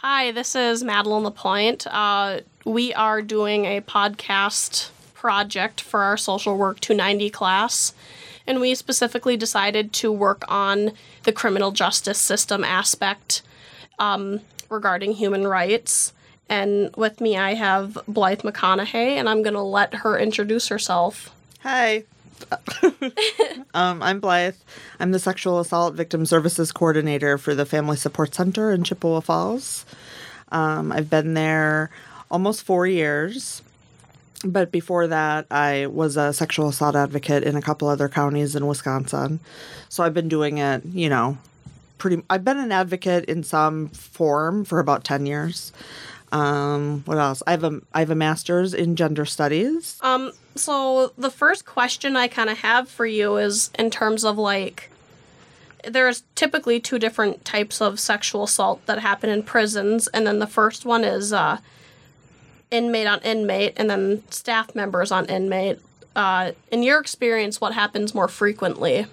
Hi, this is Madeline Lapointe. Uh, we are doing a podcast project for our social work 290 class, and we specifically decided to work on the criminal justice system aspect um, regarding human rights. And with me, I have Blaith McConaughey, and I'm going to let her introduce herself. Hi. um, I'm Blaith. I'm the Sexual Assault Victim Services Coordinator for the Family Support Center in Chippewa Falls. Um, I've been there almost four years. But before that, I was a sexual assault advocate in a couple other counties in Wisconsin. So I've been doing it, you know, pretty. I've been an advocate in some form for about 10 years. Um, what else? I have a I have a master's in gender studies. Um, so the first question I kind of have for you is in terms of like there's typically two different types of sexual assault that happen in prisons and then the first one is uh inmate on inmate and then staff members on inmate. Uh, in your experience, what happens more frequently?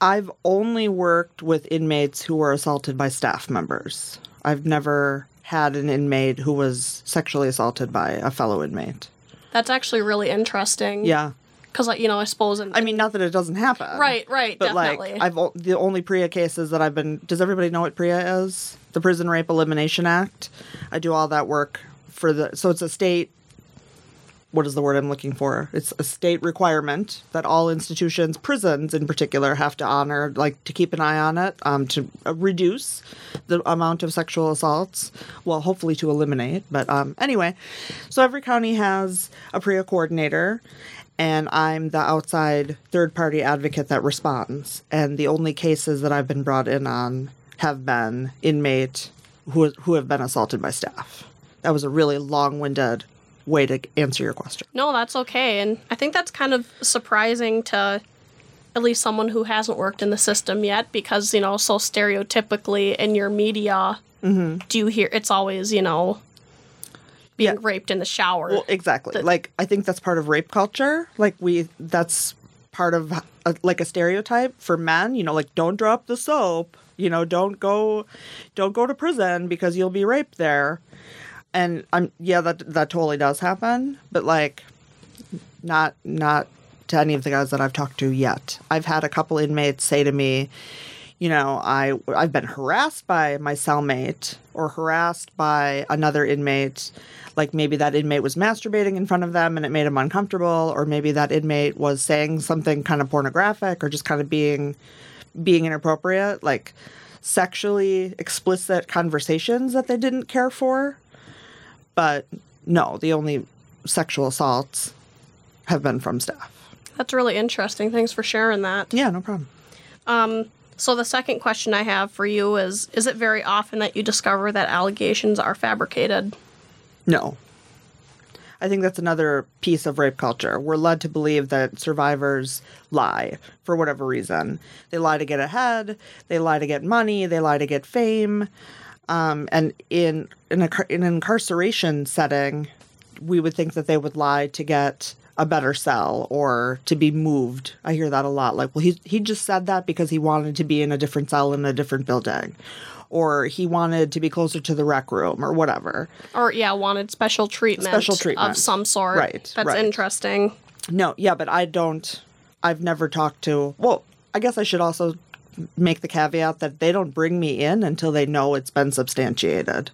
I've only worked with inmates who were assaulted by staff members. I've never had an inmate who was sexually assaulted by a fellow inmate. That's actually really interesting. Yeah. Because, like, you know, I suppose. In, I mean, not that it doesn't happen. Right, right, But definitely. like, I've o- the only PREA cases that I've been. Does everybody know what PREA is? The Prison Rape Elimination Act. I do all that work for the. So it's a state. What is the word I'm looking for? It's a state requirement that all institutions, prisons in particular, have to honor, like to keep an eye on it, um, to uh, reduce the amount of sexual assaults. Well, hopefully to eliminate. But um, anyway, so every county has a PREA coordinator, and I'm the outside third party advocate that responds. And the only cases that I've been brought in on have been inmate who who have been assaulted by staff. That was a really long winded way to answer your question. No, that's okay. And I think that's kind of surprising to at least someone who hasn't worked in the system yet because, you know, so stereotypically in your media, Mm-hmm. do you hear it's always, you know, being Yeah. raped in the shower. Well, exactly. The- like I think that's part of rape culture. Like we that's part of a, like a stereotype for men, you know, like don't drop the soap, you know, don't go don't go to prison because you'll be raped there. And I'm yeah, that that totally does happen, but like not not to any of the guys that I've talked to yet. I've had a couple inmates say to me, you know, I I've been harassed by my cellmate or harassed by another inmate. Like maybe that inmate was masturbating in front of them and it made them uncomfortable, or maybe that inmate was saying something kind of pornographic or just kind of being being inappropriate, like sexually explicit conversations that they didn't care for. But no, the only sexual assaults have been from staff. That's really interesting. Thanks for sharing that. Yeah, no problem. Um, so the second question I have for you is is it very often that you discover that allegations are fabricated? No. I think that's another piece of rape culture. We're led to believe that survivors lie for whatever reason. They lie to get ahead, they lie to get money, they lie to get fame. Um, and in in, a, in an incarceration setting, we would think that they would lie to get a better cell or to be moved. I hear that a lot. Like, well, he he just said that because he wanted to be in a different cell in a different building, or he wanted to be closer to the rec room, or whatever. Or yeah, wanted special treatment, Special treatment. of some sort. Right, That's right. interesting. No, yeah, but I don't. I've never talked to. Well, I guess I should also make the caveat that they don't bring me in until they know it's been substantiated.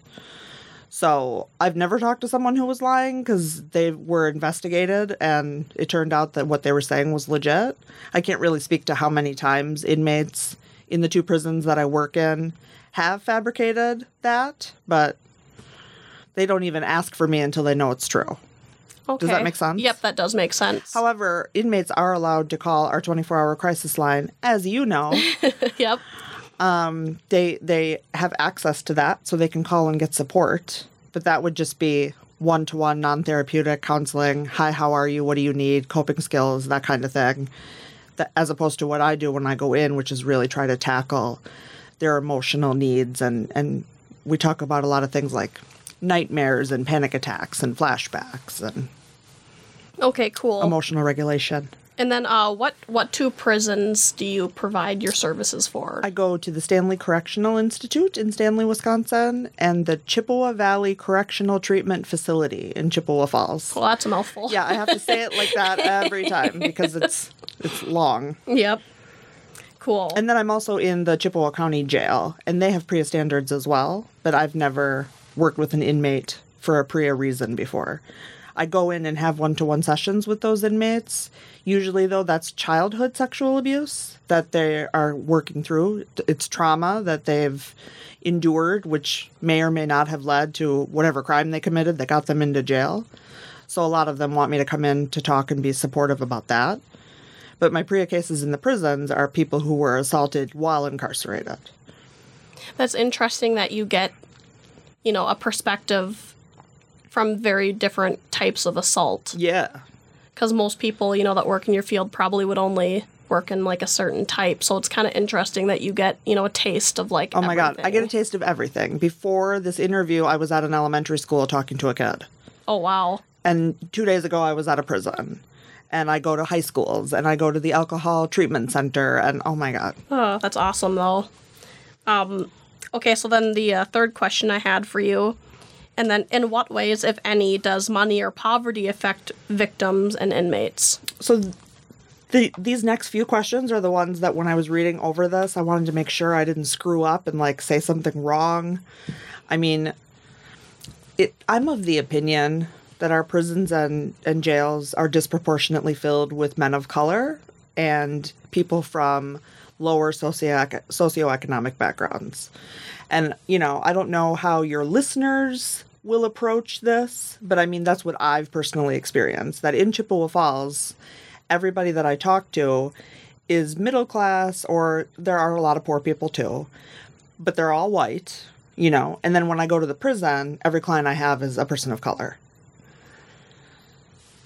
So I've never talked to someone who was lying because they were investigated and it turned out that what they were saying was legit. I can't really speak to how many times inmates in the two prisons that I work in have fabricated that, but they don't even ask for me until they know it's true. Okay. that make sense? Yep, that does make sense. However, inmates are allowed to call our 24-hour crisis line, as you know. yep. Um, they they have access to that, so they can call and get support. But that would just be one-to-one, non-therapeutic counseling. Hi, how are you? What do you need? Coping skills, that kind of thing. That, as opposed to what I do when I go in, which is really try to tackle their emotional needs, and and we talk about a lot of things like nightmares and panic attacks and flashbacks and Okay, cool. emotional regulation. And then, uh, what what two prisons do you provide your services for? I go to the Stanley Correctional Institute in Stanley, Wisconsin, and the Chippewa Valley Correctional Treatment Facility in Chippewa Falls. well, that's a mouthful. Yeah, I have to say it like that every time because it's it's long. Yep. Cool. And then I'm also in the Chippewa County Jail, and they have PREA standards as well, but I've never worked with an inmate for a PREA reason before. I go in and have one to one sessions with those inmates. Usually, though, that's childhood sexual abuse that they are working through. It's trauma that they've endured, which may or may not have led to whatever crime they committed that got them into jail. So, a lot of them want me to come in to talk and be supportive about that. But my PREA cases in the prisons are people who were assaulted while incarcerated. That's interesting that you get, you know, a perspective from very different types of assault. Yeah. Because most people, you know, that work in your field probably would only work in like a certain type. So it's kind of interesting that you get, you know, a taste of like. Oh my God. I get a taste of everything. Before this interview, I was at an elementary school talking to a kid. Oh wow. And two days ago, I was at a prison. And I go to high schools and I go to the alcohol treatment center. And oh my God. Oh, that's awesome though. Um, okay, so then the uh, third question I had for you, and then in what ways, if any, does money or poverty affect victims and inmates? So the, these next few questions are the ones that when I was reading over this, I wanted to make sure I didn't screw up and like say something wrong. I mean, it, I'm of the opinion that our prisons and, and jails are disproportionately filled with men of color and people from lower socio socioeconomic backgrounds. And, you know, I don't know how your listeners will approach this, but I mean, that's what I've personally experienced that in Chippewa Falls, everybody that I talk to is middle class, or there are a lot of poor people too, but they're all white, you know. And then when I go to the prison, every client I have is a person of color.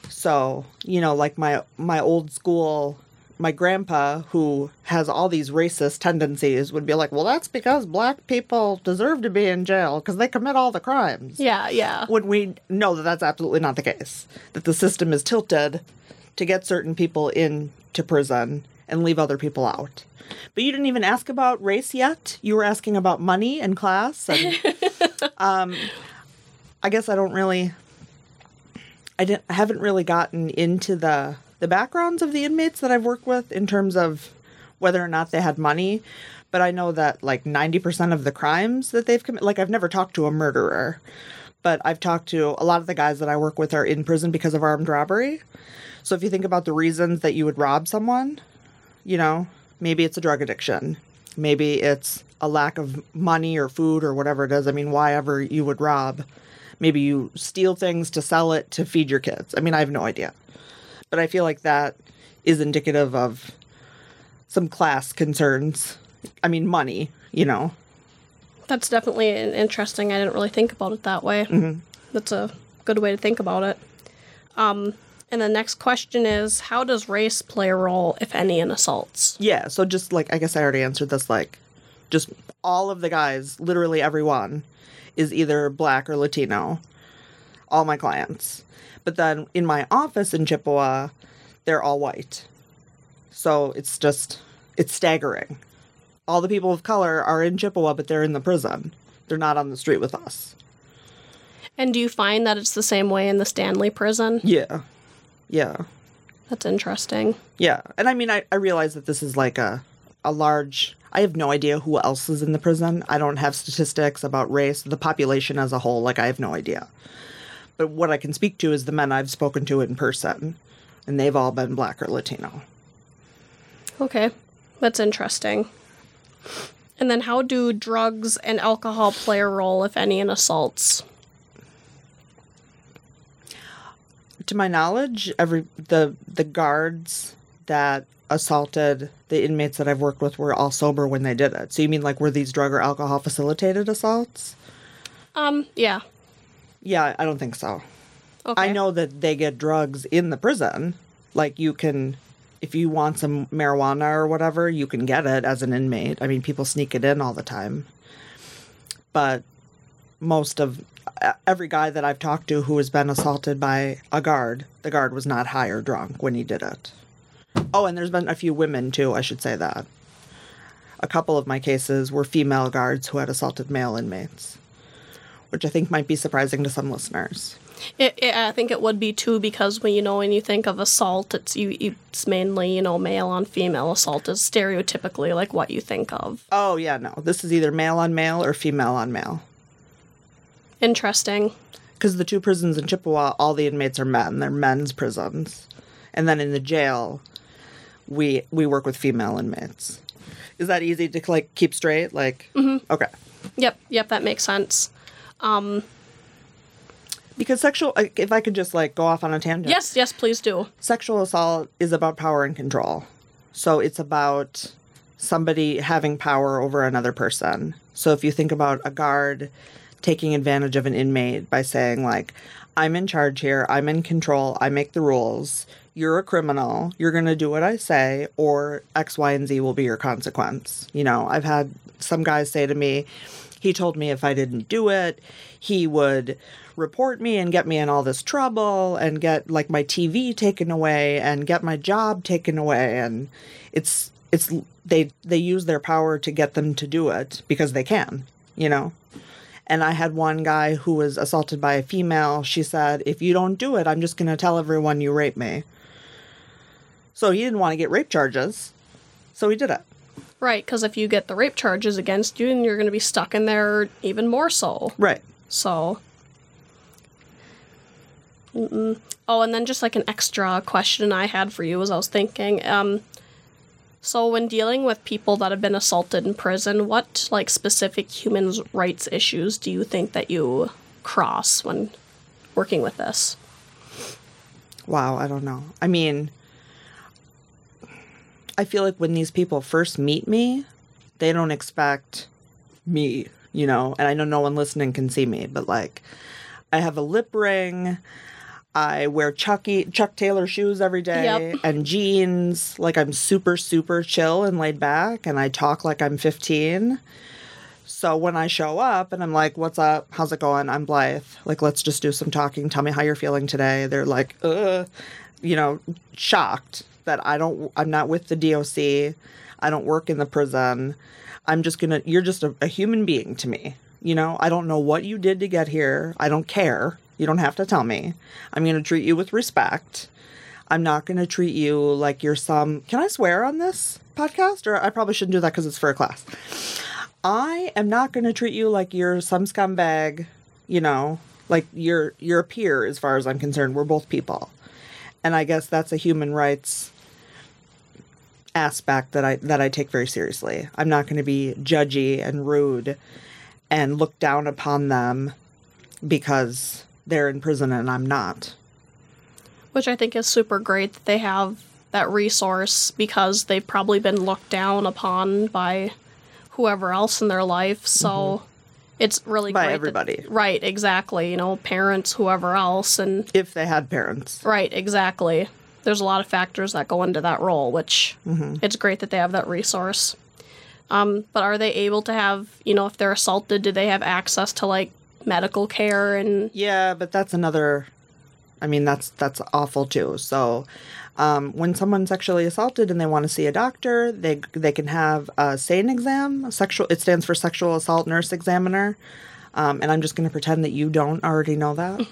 So, you know, like my my old school my grandpa who has all these racist tendencies would be like, "Well, that's because black people deserve to be in jail because they commit all the crimes." Yeah, yeah. When we know that that's absolutely not the case. That the system is tilted to get certain people into prison and leave other people out. But you didn't even ask about race yet. You were asking about money and class and um I guess I don't really I didn't I haven't really gotten into the the backgrounds of the inmates that I've worked with in terms of whether or not they had money. But I know that like 90% of the crimes that they've committed, like I've never talked to a murderer, but I've talked to a lot of the guys that I work with are in prison because of armed robbery. So if you think about the reasons that you would rob someone, you know, maybe it's a drug addiction, maybe it's a lack of money or food or whatever it is. I mean, why ever you would rob. Maybe you steal things to sell it to feed your kids. I mean, I have no idea. But I feel like that is indicative of some class concerns. I mean, money, you know. That's definitely interesting. I didn't really think about it that way. Mm-hmm. That's a good way to think about it. Um, and the next question is How does race play a role, if any, in assaults? Yeah, so just like, I guess I already answered this, like, just all of the guys, literally everyone, is either black or Latino. All my clients. But then in my office in Chippewa, they're all white. So it's just, it's staggering. All the people of color are in Chippewa, but they're in the prison. They're not on the street with us. And do you find that it's the same way in the Stanley prison? Yeah. Yeah. That's interesting. Yeah. And I mean, I, I realize that this is like a, a large, I have no idea who else is in the prison. I don't have statistics about race, the population as a whole. Like, I have no idea. But what I can speak to is the men I've spoken to in person, and they've all been black or Latino. Okay, that's interesting. And then, how do drugs and alcohol play a role, if any, in assaults? To my knowledge, every the the guards that assaulted the inmates that I've worked with were all sober when they did it. So you mean like were these drug or alcohol facilitated assaults? Um, yeah. Yeah, I don't think so. Okay. I know that they get drugs in the prison. Like you can if you want some marijuana or whatever, you can get it as an inmate. I mean, people sneak it in all the time. But most of every guy that I've talked to who has been assaulted by a guard, the guard was not high or drunk when he did it. Oh, and there's been a few women too, I should say that. A couple of my cases were female guards who had assaulted male inmates, which I think might be surprising to some listeners. It, it, I think it would be too because when you know when you think of assault, it's you. It's mainly you know male on female assault is stereotypically like what you think of. Oh, yeah, no. This is either male on male or female on male. Interesting. Because the two prisons in Chippewa, all the inmates are men. They're men's prisons. And then in the jail, we we work with female inmates. Is that easy to like keep straight? Like, mm-hmm. okay. Yep, yep, that makes sense. Um, because sexual, if I could just like go off on a tangent. Yes, yes, please do. Sexual assault is about power and control. So it's about somebody having power over another person. So if you think about a guard taking advantage of an inmate by saying, like, I'm in charge here, I'm in control, I make the rules, you're a criminal, you're going to do what I say, or X, Y, and Z will be your consequence. You know, I've had some guys say to me, he told me if I didn't do it, he would report me and get me in all this trouble and get like my TV taken away and get my job taken away and it's it's they they use their power to get them to do it because they can, you know. And I had one guy who was assaulted by a female. She said, "If you don't do it, I'm just going to tell everyone you raped me." So he didn't want to get rape charges. So he did it. Right, because if you get the rape charges against you, then you're going to be stuck in there even more so. Right. So. Mm-mm. Oh, and then just like an extra question I had for you as I was thinking. Um, so when dealing with people that have been assaulted in prison, what like specific human rights issues do you think that you cross when working with this? Wow, I don't know. I mean, I feel like when these people first meet me, they don't expect me, you know, and I know no one listening can see me, but like I have a lip ring. I wear Chucky Chuck Taylor shoes every day Yep. and jeans. Like I'm super super chill and laid back and I talk like I'm 15. So when I show up and I'm like, "What's up? How's it going?" I'm Blaith. Like, let's just do some talking. Tell me how you're feeling today. They're like, "Uh," you know, shocked that I don't. I'm not with the DOC. I don't work in the prison. I'm just gonna. You're just a, a human being to me. You know, I don't know what you did to get here. I don't care. You don't have to tell me. I'm gonna treat you with respect. I'm not going to treat you like you're some. Can I swear on this podcast? Or I probably shouldn't do that because it's for a class. I am not going to treat you like you're some scumbag, you know, like you're you're a peer as far as I'm concerned. We're both people. And I guess that's a human rights aspect that I that I take very seriously. I'm not going to be judgy and rude and look down upon them because they're in prison and I'm not. Which I think is super great that they have that resource because they've probably been looked down upon by whoever else in their life. So it's really Mm-hmm. By great that- everybody. right, exactly. You know, parents, whoever else, and If they had parents. right, exactly. There's a lot of factors that go into that role, which Mm-hmm. it's great that they have that resource. Um, but are they able to have, you know, if they're assaulted, do they have access to like medical care and Yeah, but that's another. I mean, that's that's awful too. So, um, when someone's sexually assaulted and they want to see a doctor, they they can have a SANE exam. a Sexual. It stands for Sexual Assault Nurse Examiner. Um, and I'm just going to pretend that you don't already know that.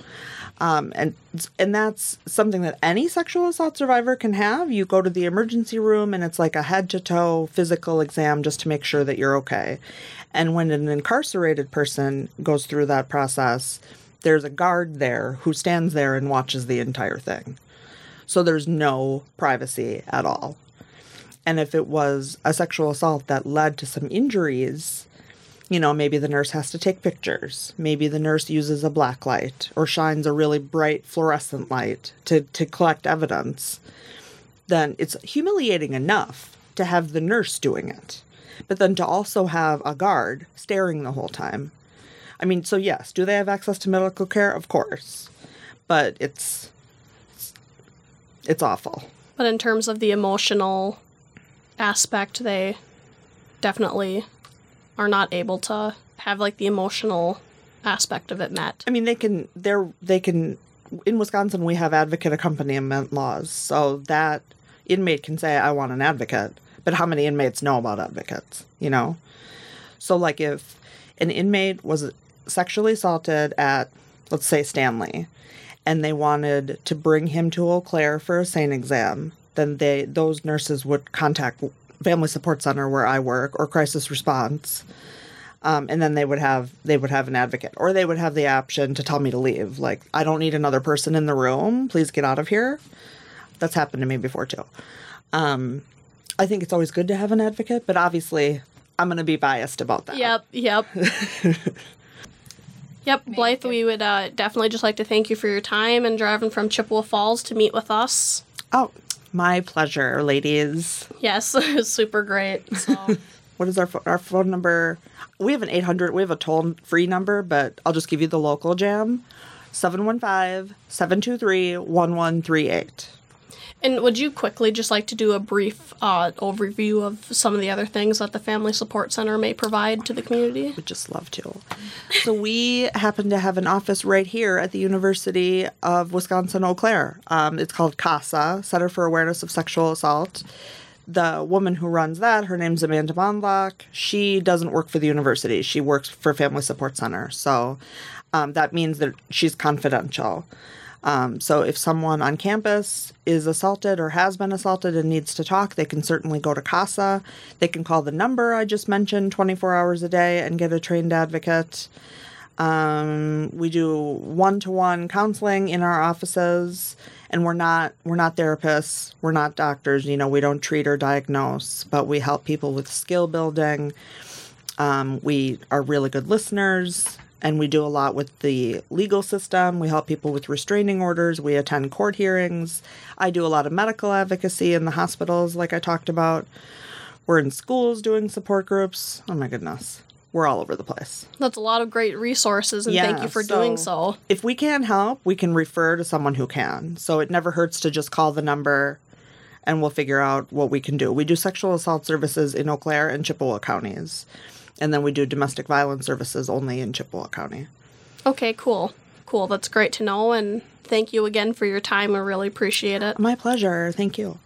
Um, and and that's something that any sexual assault survivor can have. You go to the emergency room and it's like a head to toe physical exam just to make sure that you're okay. And when an incarcerated person goes through that process, there's a guard there who stands there and watches the entire thing. So there's no privacy at all. And if it was a sexual assault that led to some injuries, you know, maybe the nurse has to take pictures. Maybe the nurse uses a black light or shines a really bright fluorescent light to, to collect evidence. Then it's humiliating enough to have the nurse doing it, but then to also have a guard staring the whole time. I mean, so yes, do they have access to medical care? Of course. But it's it's, it's awful. But in terms of the emotional aspect, they definitely are not able to have like the emotional aspect of it met. I mean, they can. They're they can. In Wisconsin, we have advocate accompaniment laws, so that inmate can say, I want an advocate, but how many inmates know about advocates, you know? So, like, if an inmate was sexually assaulted at, let's say, Stanley, and they wanted to bring him to Eau Claire for a SANE exam, then they those nurses would contact Family Support Center where I work or Crisis Response, um, and then they would have they would have an advocate, or they would have the option to tell me to leave. Like, I don't need another person in the room. Please get out of here. That's happened to me before too. Um, I think it's always good to have an advocate, but obviously, I'm going to be biased about that. Yep, yep. yep, Blaith, we would uh, definitely just like to thank you for your time and driving from Chippewa Falls to meet with us. Oh, my pleasure, ladies. Yes, super great. So. What is our pho- our phone number? We have an 800, we have a toll free number, but I'll just give you the local jam 715 723 1138. And would you quickly just like to do a brief uh, overview of some of the other things that the Family Support Center may provide to the community? Would just love to. So, we happen to have an office right here at the University of Wisconsin Eau Claire. Um, it's called CASA, Center for Awareness of Sexual Assault. The woman who runs that, her name's Amanda Bonlock. She doesn't work for the university. She works for Family Support Center. So um, that means that she's confidential. Um, so if someone on campus is assaulted or has been assaulted and needs to talk, they can certainly go to CASA. They can call the number I just mentioned 24 hours a day and get a trained advocate. Um, we do one-to-one counseling in our offices, and we're not we're not therapists, we're not doctors. You know, we don't treat or diagnose, but we help people with skill building. Um, we are really good listeners, and we do a lot with the legal system. We help people with restraining orders. We attend court hearings. I do a lot of medical advocacy in the hospitals, like I talked about. We're in schools doing support groups. Oh my goodness. We're all over the place. That's a lot of great resources, and thank you for doing so- so. If we can help, we can refer to someone who can. So it never hurts to just call the number and we'll figure out what we can do. We do sexual assault services in Eau Claire and Chippewa counties. And then we do domestic violence services only in Chippewa County. Okay, cool. Cool. That's great to know, and thank you again for your time. I really appreciate it. My pleasure. Thank you.